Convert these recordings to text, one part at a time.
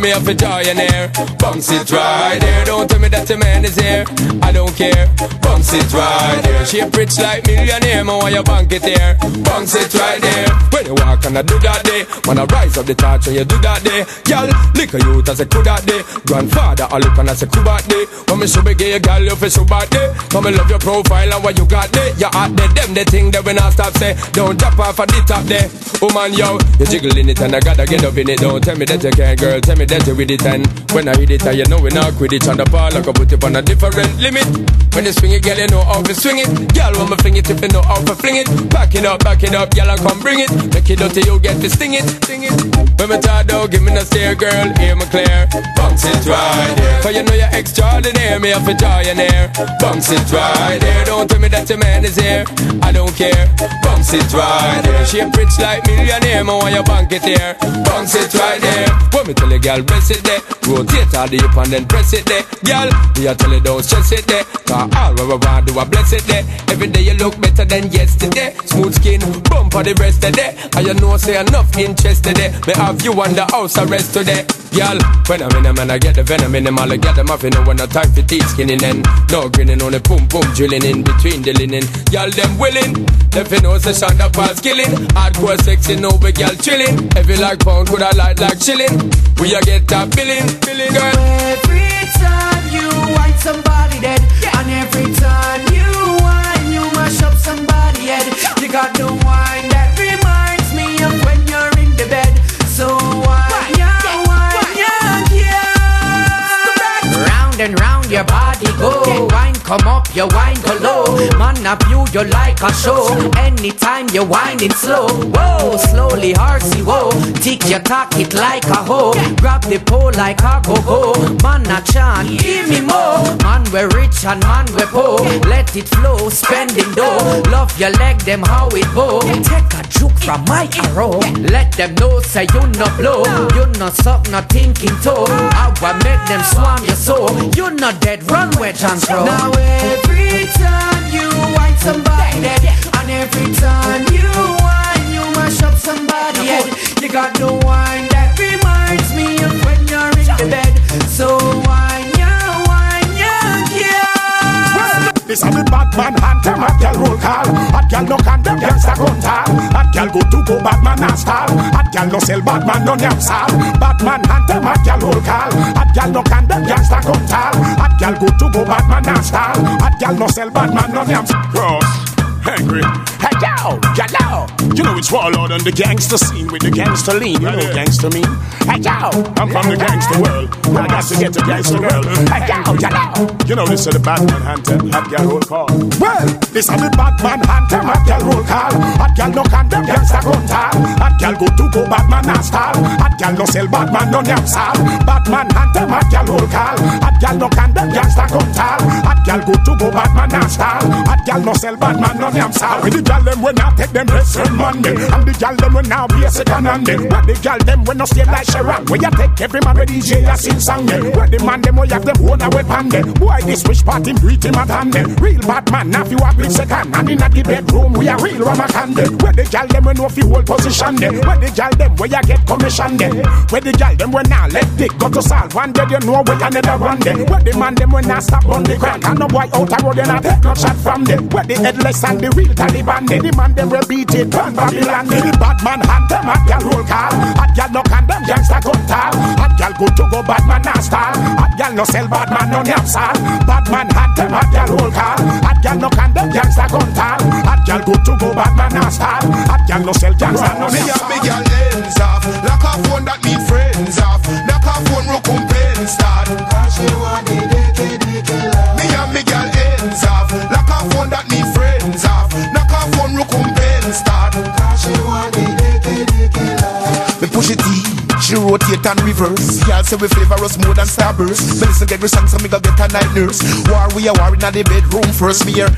me up a millionaire. Bounce it right there. Don't tell me that the man is here. I don't care. Bounce it right there. Shape rich like millionaire. Man, why you bank it there? Bounce it right there. When you walk and I do that day. When I rise up the torch when you do that day. Girl, lick a youth as a cool that day. Grandfather, I look and I say cool that day. When me show me gay, girl, you feel so bad day. Come and love your profile and what you got there. You out there, them the thing that when I stop say. Don't drop off at the top there. Oh, Woman, yo, you jiggling it and I gotta get up in it. Don't tell me that you can't, girl. Tell me you with it and when I hit it, I you know we not quit it on the ball. I put it on a different limit. When you swing it, girl, you know how to swing it. Girl, when me fling it, if you know how to fling it. Back it up, back it up, girl, I come bring it. Make it dirty, you get to sting it, sting it. When me talk down, give me a stare, girl, hear me clear. Bounce it right there. For you know you're extraordinary, me have a there. Bounce it right there. Don't tell me that your man is here. I don't care. Bounce it right there. She a rich like millionaire, me want your bank it here. Bounce it right there. When me tell you, girl, press it there. Rotate all the up and then press it there. Girl, me I tell you, don't stress it there. Cause all I want do, I bless it there. Every day you look better than yesterday. Smooth skin, bump on the rest of day. And you know, say enough interest today. Me have you on the house arrest today. Girl, when I'm in a man, I get the venom in them. All I get them off, you know, when I time for teeth skinning and no grinning on the pum pum drilling in between the linen. Girl, them willing. If you know, say Shonda pass killing. Hardcore sexy, no big girl chilling. Every like pound could I like like chilling. We a get that billing, billing, girl. Every time you white somebody dead, yeah. and every time you whine, you mash up somebody head. You got the wine that reminds me of when you're in the bed. So why, yeah, why, yeah, yeah. Round and round your body go. Wine come up, your wine you, like a show. Anytime you whine it slow. Whoa, slowly horsey, whoa. Tick your cock it like a hoe. Grab the pole like a go go. Man a chant, give me more. Man we're rich and man we're poor. Let it flow, spending dough. Love your leg, them how it go. Take a juke from my arrow. Let them know say you no blow. You no suck, no thinking toe. I will make them swarm your soul. You not dead, run where John throw. Now every time somebody dead, and every time you whine, you mash up somebody head. You got the wine that reminds me of when you're in the bed. So whine, This a the Batman hunter, a girl roll call. A girl no condemn, gangsta gun tall. A girl go to go Batman and stall. A girl no sell Batman no name sal. Batman hunter, a girl roll call. A girl no condemn, gangsta gun tall. A girl go to go Batman and stall. A girl no sell Batman no name sal. Angry. Hey yo, yo, You know it's warlord on the gangster scene with the gangster lean. You know gangster mean? hey yo. I'm from the gangster world. I got to get to gangster girl. Hey yo, yo. You know this is the Batman hunter. Hot girl roll call. Well, this a the Batman hunter, a girl roll call. A girl no condemn, gangsta gun tall. A girl go to go Batman and stall. A girl no sell Batman no name sal. Batman hunter, a girl roll call. A girl no condemn, gangsta gun tall. A girl go to go Batman and stall. A girl no sell Batman no name sal. With the girl them when I take them lesson Monday, and the girl them when I be a second hand. But the girl them when I stay like Sharon, where you take every man with DJ a sing song. Where the man them where have them own a weapon. Boy this wish party greet him at hand. Real bad man, now you a big second, and in the bedroom we a real ramakan. Where the girl them when no fi hold position. Where the girl them where you get commission. Where the girl them when I let dick go to solve one day you know where another them. Where the man them when I stop on the crack and no boy out a road and a take no shot from them. Where the headless and the real Taliban them. The man them will beat it on Babylon. The bad man hunt them at gal roll call. At gal no condemn gangsta gun tall. At gal go to go bad man now stall. At gal no sell bad man no name sal. Bad man hunt them at gal roll call. At gal no condemn gangsta gun tall. At gal go to go bad man now stall. At gal no sell gangsta no Me name and sal. me girl ends off Lock off phone that need friends off Lock off phone recompense start Cause she want the and reverse. Y'all say we flavor us more than starburst. Me listen get me song so me go get a night nurse. War we a war in the bedroom first. Me here.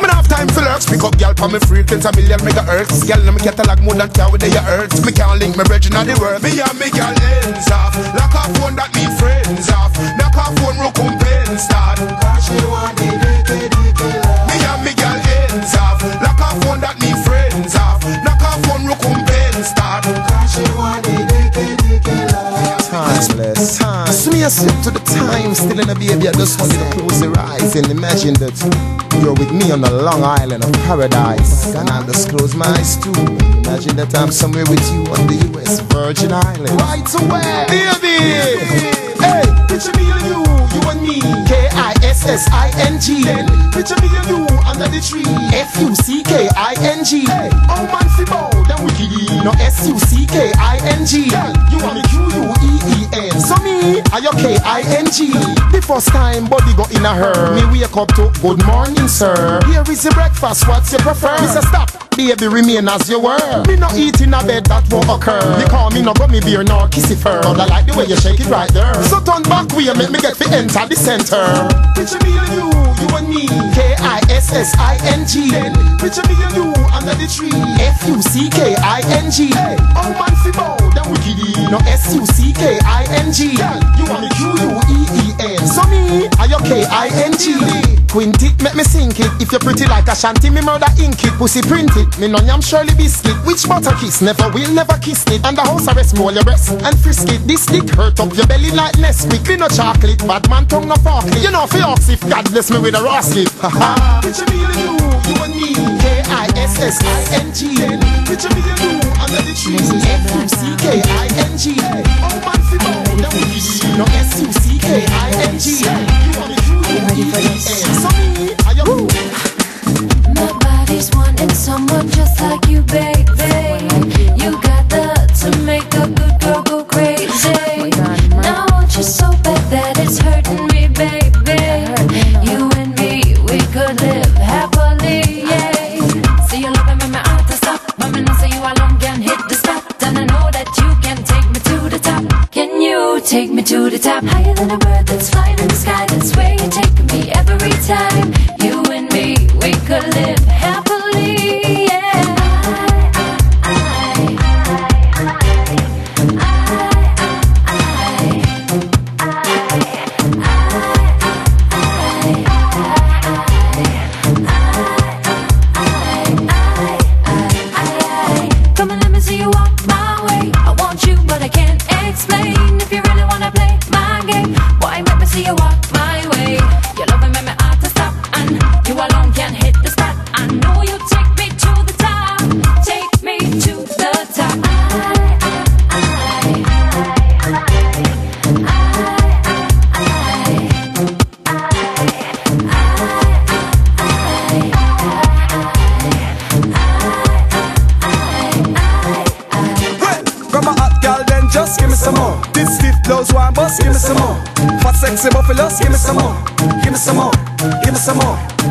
Me have time for lurks. Pick up girl for me frequency a million megahertz. Girl, me catalog more than car with the hurts. Me can't link me virgin on the world. Me and me girl ends off. Lock off phone that me friends off. Knock off phone recompense start. Cause she want the. Me and me girl ends off. Lock off phone that me friends off. Knock off phone recompense start. Cause she want the dicky dicky. Timeless. Time. So me a slip to the time, still in a baby. I just want you to close your eyes and imagine that you're with me on a long island of paradise. And I'll just close my eyes too. Imagine that I'm somewhere with you on the US Virgin Islands. Right away, baby. Hey, picture me and you, you and me. K-I-S-S-I-N-G. Then picture me and you under the tree. F-U-C-K-I-N-G. Hey, oh man, fi bow, then wicked. No S-U-C-K-I-N-G. Girl, you are me So me, I your K-I-N-G. The first time body go in a her. Me wake up to good morning, sir. Here is your breakfast, what's your prefer? Me say stop. Baby, remain as you were. Me no eat in a bed that won't occur. Me call me no got me beer nor kiss it fur. But I like the way you shake it right there. So turn back way, make me get to enter the center. Picture me and you, you and me. K-I-S-S-I-N-G. Then picture me and you under the tree. F-U-C-K-I-N-G. Hey, oh man, fi bow, then. No S-U-C-K-I-N-G. Girl, you want me Q-U-E-E-N. So me, I your K-I-N-G. Quinty, make me sink it. If you're pretty like a shanty, me murder ink it. Pussy print it. Me no yam Shirley biscuit. Which butter kiss? Never will, never kiss it. And the house arrest me all your breast and frisk it. This dick hurt up your belly like Nesquik. Me no chocolate, bad man tongue no fork. You know fi ox if God bless me with a raw slip. Ha ha. Picture me and you, you and me. K-I-S-S-I-N-G. Picture me and you under the tree. F-U-C-K-I-N-G. Oh man fi bow, then we No S-U-C-K-I-N-G. You want me Q-U-E-E-N. So me, I am My body's wanting someone just like you, baby.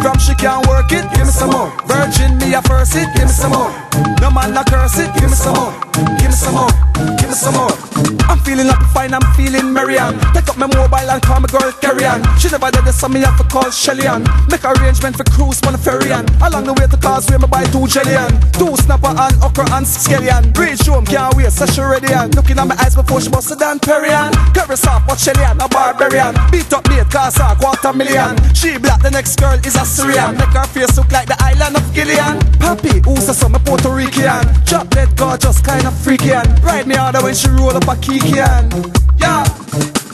From she can't work it, give me some more. Virgin me a first it, give me some more. No man a curse it, give me some more. Give me some more, give me some more. I'm feeling happy, fine, I'm feeling Marianne. Pick up my mobile and call my girl Carrie Ann. She never did this, so me have to call Shelly Ann. Make arrangement for cruise on the ferry Ann. Along the way to causeway, me buy two jelly Ann. Two snapper and okra and scallion. Reach home, can't wait, so she ready. Looking at my eyes before she bust a down Perry Ann. Curry soft, but Shelly a barbarian. Beat up mate, cause her quarter million. She black, the next girl is a Syrian. Make her face look like the island of Gillian. Papi, who's a summer Puerto Rican. Drop dead gorgeous, kind of freaky and Ride me harder when she roll up and Yeah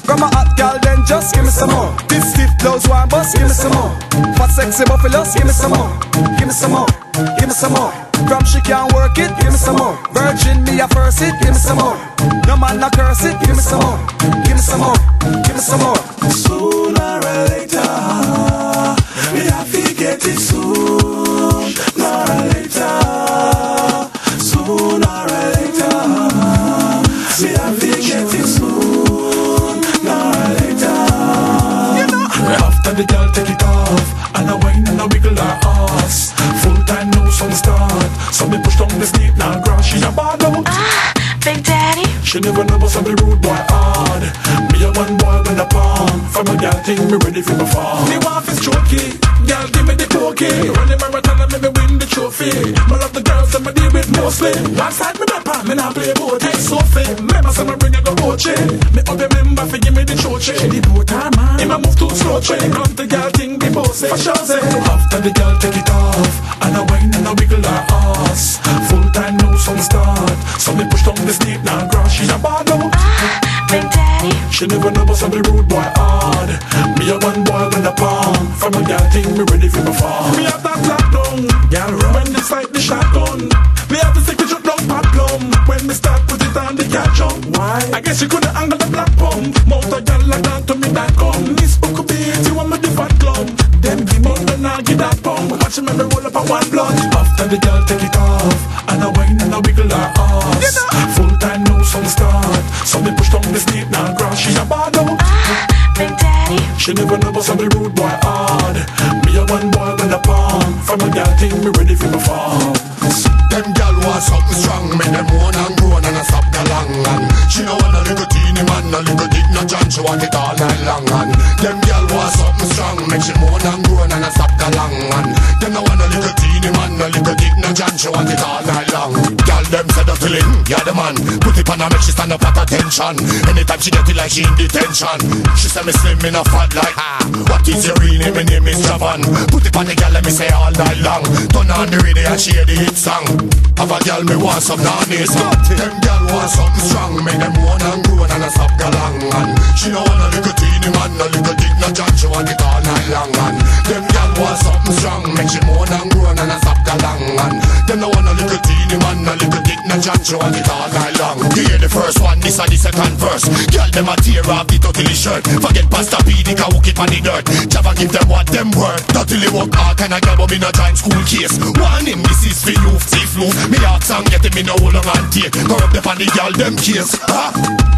from a hot girl, then just give me some more. This stiff blows one bust, give me some more. Fat sexy buffaloes, give me some more. Give me some more, give me some more. From she can't work it, give me some more. Virgin me a first it, give me some more. No man a curse it, give me some more. Give me some more, give me some more. Sooner or later, we have to get it soon. You never know about somebody rude boy. Ah about some rude thing, me ready for my fall. Me want is strokey, girl give me the pokey. Run the marathon and make me win the trophy. Me love the girls that me deal with mostly. One side me rapper, me not play both. Hey Sophie, remember some bring a go coach. Me up remember fi give me the trophy. The boat ah, man, him a move too slow. Train come the girl thing be bossy. For sure say, after the girl take it off, and I whine and I wiggle her ass. Full time no sun start, so me push down the steep now grass. She a bad out. Big Daddy, She never know what's on the rude boy hard. Me a one boy with a palm. From a girl thing, me ready for my fall. Me have that black down Girl run. When they sight the shotgun Me have to stick the jump down pat plum. When me start put it on the catch up Why? I guess you coulda angle the black pump. Mount a girl like that to attention Anytime she get it like she in detention. She say me slim, me no fat like ha. What is your real name? My name is Javan. Put it on the gal, let me say all night long. Turn on the radio and share the hit song. Have a gal, me want some nannies Them gal want something strong. Make them moan and groan and I stop galang. And she no want a little teeny man A little dick no John, she want it all night long. And them gal want something strong. Make she moan and groan and I stop galang. And them no want a little teeny man A little dick no John, she want it all night long. Hear the first one, this and the second verse Gal them a tear off the totally shirt. Forget Pastor P, can walk it on the dirt. Java give them what them worth. Totally work hard, kind of girl but me no join school case. One him, this is for you, thief loose Me heart song get me no hold on and take Corrupt up on the gal, them case. Ha?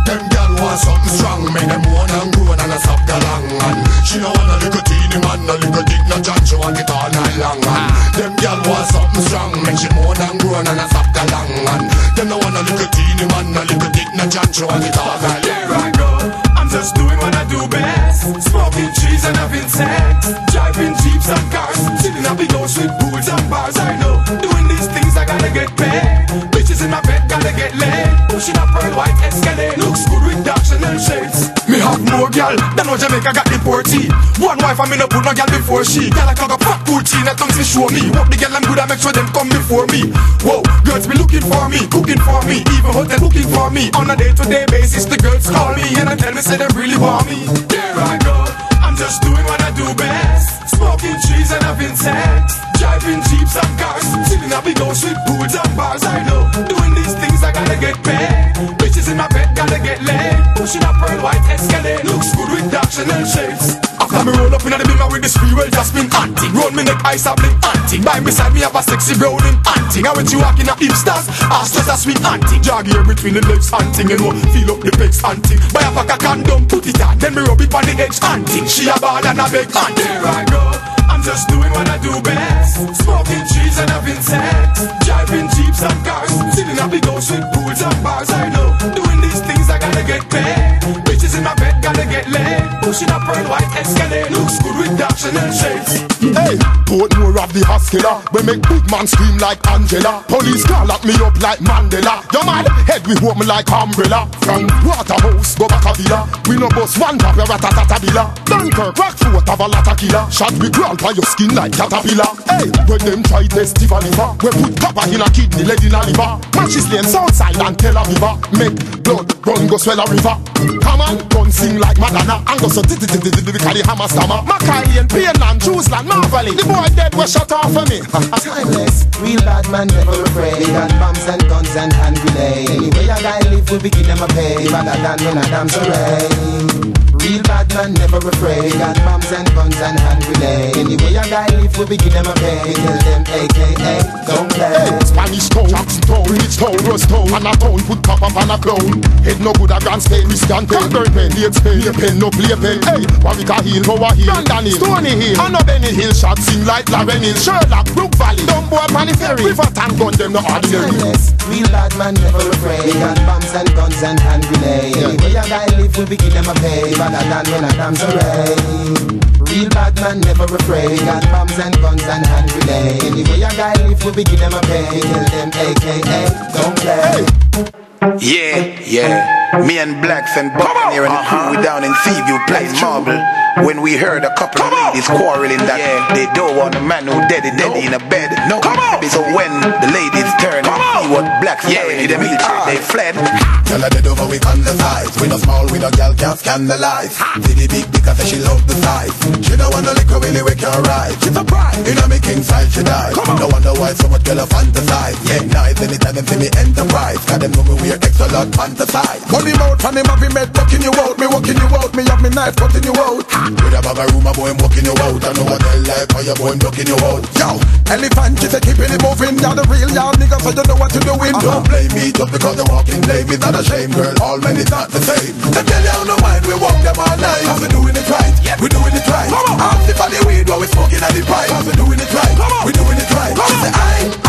Put no gal before she. Gal I clog up fat Gucci, not tongues me show me. What the girl I'm good, I make sure them come before me. Whoa, girls be looking for me, cooking for me, even hotel booking for me. On a day-to-day basis, the girls call me and I tell me say they really want me. There I go, I'm just doing what I do best. Smoking trees and having sex. Driving jeeps and cars. Sitting up big with pools and bars. I know, doing these things I gotta get paid. Bitches in my bed gotta get laid. Pushing a pearl white Escalade. Looks good with dark Chanel shades After me roll up in the bimmer with this free well Jasmine hunting. Roll me neck ice a blink hunting. By me side me have a sexy browning hunting. I when she walk in a hipsters, ass just a sweet hunting. Jog here between the legs hunting. You know, feel up the pecs hunting. Buy a pack of condom, put it on. Then me rub it on the edge hunting. She a ball and a big hunting. There I go, I'm just doing what I do best Smoking trees and having sex Driving jeeps and cars Sitting up big house with pools and bars I know, doing these things I gotta get paid Bitches in my bed gotta get laid. Pushing a pearl white Escalade. Looks good with dark Chanel shades. Hey, Portmore of the hospital We make big man scream like Angela. Police call lock me up like Mandela. Your mad head we hold me like umbrella. From Waterhouse go back a villa. We no bust one tap your ratatatabilla Dunkirk Rockfort have a lot of killer. Shot we crawl by your skin like caterpillar. Hey, when them try test liver We put copper in a kidney leg in a liver. Matches lane Southside and Tel Aviv. Make blood run go swell a river. Come on, gun sing like Madonna And go so the hammer stammer Macaulay and Painland, Jerusalem, Marvelly The boy dead was shut off for me Timeless, real bad man never afraid. We got bombs and guns and hand grenades. Anyway, a guy live, we begin them a pay. Rather than when a damn charade. Real bad man never afraid. We got bombs and guns and hand grenades. Anyway, a guy live, we begin them a pay. Tell them AKA, don't play. Hey, Spanish town, Jackson town, Rich town, Rust town And a town put cop up on a clown Head no good a grand Spain, risk and pain Burn pen, late Spain, near pen, no play pen Hey, Warwick a hill, Power hill Brandon hill, Stony hill And no Benny hill, shot sing like Lauryn Hill Sherlock, Brook Valley, Dumbo up on the ordinary. River and gun, them no ordinary. Timeless, real bad man never afraid. We got bombs and guns and hand grenades. Anyway, a guy live, we begin them a pay. Better than when a array. Real bad man never afraid. Got bombs and guns and hand grenades. Anyway, a guy live, we begin them a pay. Kill them, AKA, don't play. Yeah, yeah. Me and Blacks and here and the crew we uh-huh. down in Seaview playing marble. When we heard a couple of ladies quarreling that they don't want a man who dead dead in a bed. No, so when the ladies turned and see what Blacks carried in the military, ah. they fled. Tell her dead over we on the size. We no small, we no girl can't scandalize. See the big because she love the size. She don't want no liquor really we can ride. She's a pride. In a me king size she die. No wonder why so much girl a fantasize. Yeah, nice anytime them see me enterprise. Cause them know me wear extra lot fantasize. Money mouth and him have him head fucking you out. Me walking you out. Me have me knife cutting you out. With a bag of room, a boy, I'm walking you out. I know what they like, how your boy, I'm ducking you out. Yo, elephant, say keeping it moving. You're the real y'all nigga, so you don't know what you're doing. Don't blame me just because I'm walking lame. It's not a shame, girl. All men is not the same. Them tell you no mind, we walk them all night. Cause we doing it right, we doing it right. Ask if I the weed while we smoking at the pipe. Cause we doing it right, we doing it right. Come She say I, I,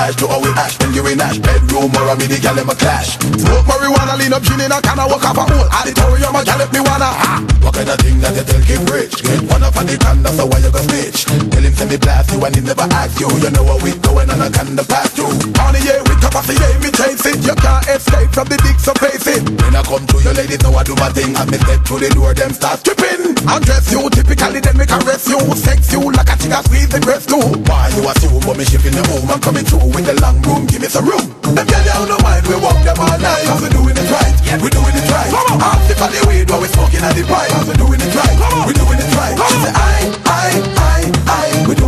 flash to how we ash. Then you in ash bedroom or a mini gal in my clash. Smoke marijuana, lean up, gin in a can, I walk off a whole auditorium, a gal if me wanna. Ha. Kind of thing that you tell keep rich? Get one up on the can, that's why you go snitch. Tell him send me blast you and he never ask you. You know what we going on a can the pass you. On the air, of the air, me chase it. You can't escape from the dick, so face it. When I come to your ladies, know I do my thing. And me step through the door, them start stripping. Undress you, typically then me caress you. Sex you like a chica squeeze the breast too. Why you assume, but me shipping the home. I'm coming through with the long room, give me some room. Them girl down no mind, we walk them all night. Cause we doing it right, we doing it right. Ask if I the weed while we smoking at the pipe. Cause we doing it right, we doing it right. She say I, I, I, I,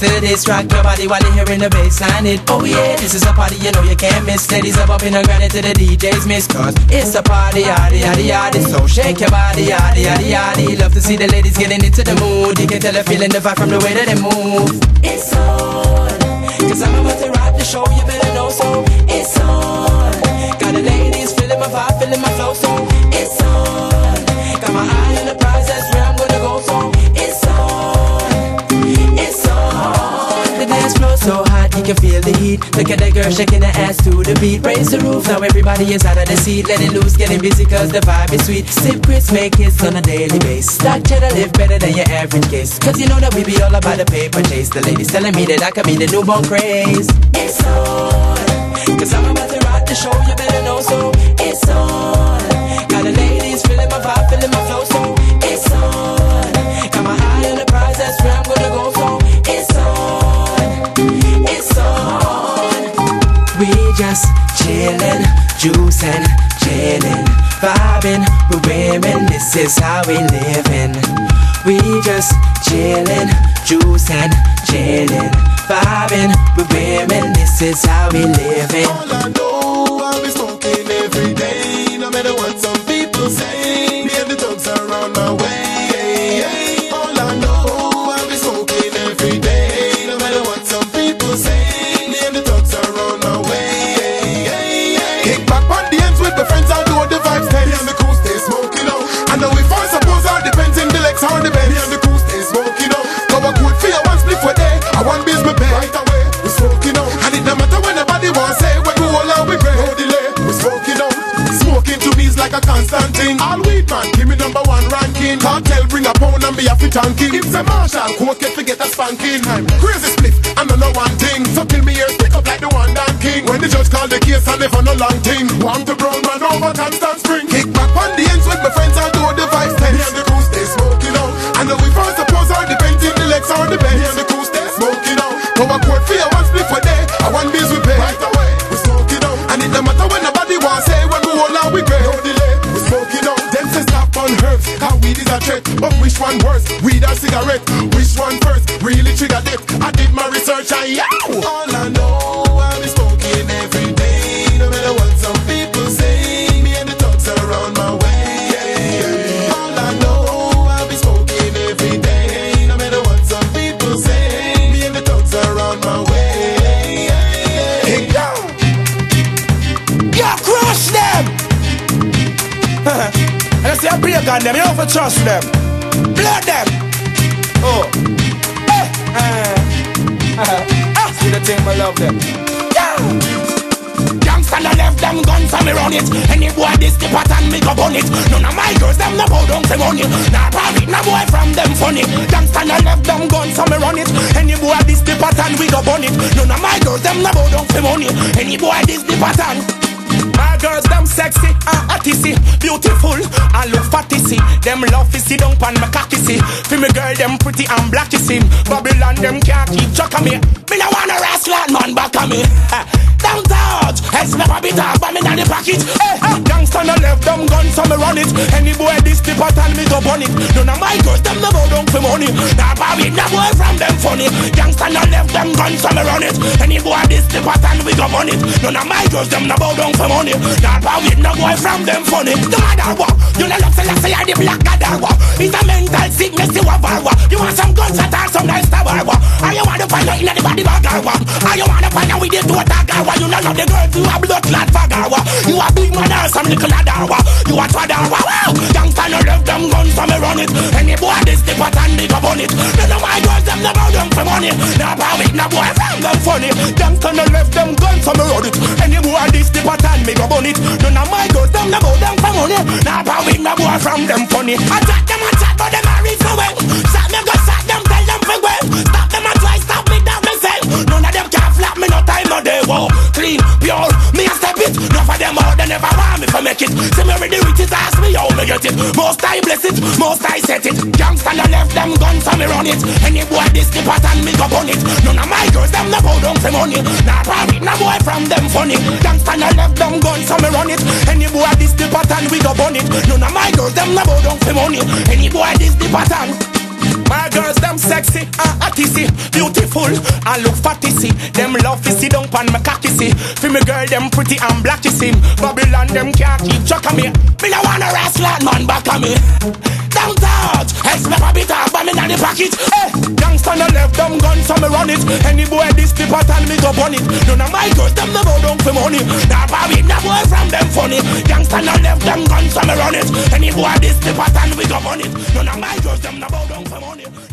to this. Rock your body while you're hearing the bass line. It. Oh yeah, this is a party you know you can't miss. Ladies up up in the granite to the DJs miss. Cause it's a party, yaddy yaddy yaddy. So shake your body, yaddy yaddy yaddy. Love to see the ladies getting into the mood. You can tell they're feeling the vibe from the way that they move. It's on. Cause I'm about to rock the show, you better know so. It's on. Got the ladies feeling my vibe, feeling my flow, so it's on. Girl shaking her ass to the beat. Raise the roof, now everybody is out of the seat. Let it loose, getting busy cause the vibe is sweet. Sip Chris, make hits on a daily basis. Stock cheddar live better than your average case. Cause you know that we be all about the paper chase. The ladies telling me that I could be the newborn craze. It's on. Cause I'm about to rock the show, you better know so. It's on. Got the ladies feeling my vibe, feeling my juicing, chilling, vibing with women. This is how we livin'. We just chillin', juicing, chilling, vibing with women. This is how we livin'. All I know, I'll be smoking every day. No matter what some people say, me and the dogs are on my way. Like a constant thing. All weed man, give me number one ranking. Cartel bring a pound and be a fit tanking. If the marshal, coke get to get a spanking. I'm crazy split, I know no one thing. So kill me ears, pick up like the one damn king. When the judge call the case, I never no long thing. Want to brown man over constant threat. But which one worse? Weed or cigarette? Which one first? Really trigger death? I did my research I all I know. Trust them. Blood them! Oh. Hey! Uh, uh, uh. See the thing, I love them. Gangsta no left them guns and me run it Any boy this the pattern me go bun it None of my girls them no bow down for money Nah private no boy from them funny Gangsta no left them guns and me run it Any boy this the pattern we go bun it None of my girls them no bow down for money Any boy this the pattern sexy ah, ah, and hotty see Beautiful and look fatty see Them love to see down pan my cocky see. For me girl, them pretty and blacky see. Babylon, them can't keep track of me. Me no wanna wrestle man back of me. Down touch, heads never be talk But me not the pocket. Hey, Gangsta no left them guns so me run it. Any boy this the pattern me go bun it. None of my girls, them bow down for money. Nah probably no boy from them funny. Gangsta no left them guns so me run it. Any boy this the pattern we go bun it. None of my girls, them bow down for money. Nah probably no boy from them funny The mother what? You no love like say I the black what? It's a mental sickness you have? You want some guns that are some nice tower what? Or you want to find out in the body bag what? Or you want to find out with the two attack? You no love the girls you a blood what? You a big man or some little what? You a twad run it. Any boy this the pattern they go bun it. None of my girls them no bow down for money. Nah probably no boy from them funny. Youngster no left them guns so me run it. Any boy this the pattern me go bun it. None of my girls them no bow down for money. Nah probably no boy from them funny. Attack them attack but them a reach for well. Shot me go shot them tell them for well. Stop them a try stop me down myself None of them can flap me no time no day Whoa, clean, pure, me a it. None of them out they never want me for make it. See me ready with it ask me how me get it. Most I bless it, most I set it. Gangsta no left them guns so me run it. Any boy this the pattern me go bun it. None of my girls them no bow down for money. Nah probably no boy from them funny. Gangsta no left them guns so me run it. Any boy this the pattern we go bun it. None of my girls them no bow down for money. Any boy this the pattern my girls, them sexy and hotty see Beautiful and look fatty Them love to see down pan my cocky see For me girl, them pretty and blacky see Babylon, them can't keep track me. Me no wanna wrestle man back of me Down touch, heads never be talk But me not the pocket. Hey, gangsta no left them guns so me run it. Any boy this the pattern me go bun it. None of my girls, them no bow down for money. Nah probably no boy from them funny. Gangsta no left them guns so me run it. Any boy this the pattern we go bun it. None of my girls, them no bow down for money. Nah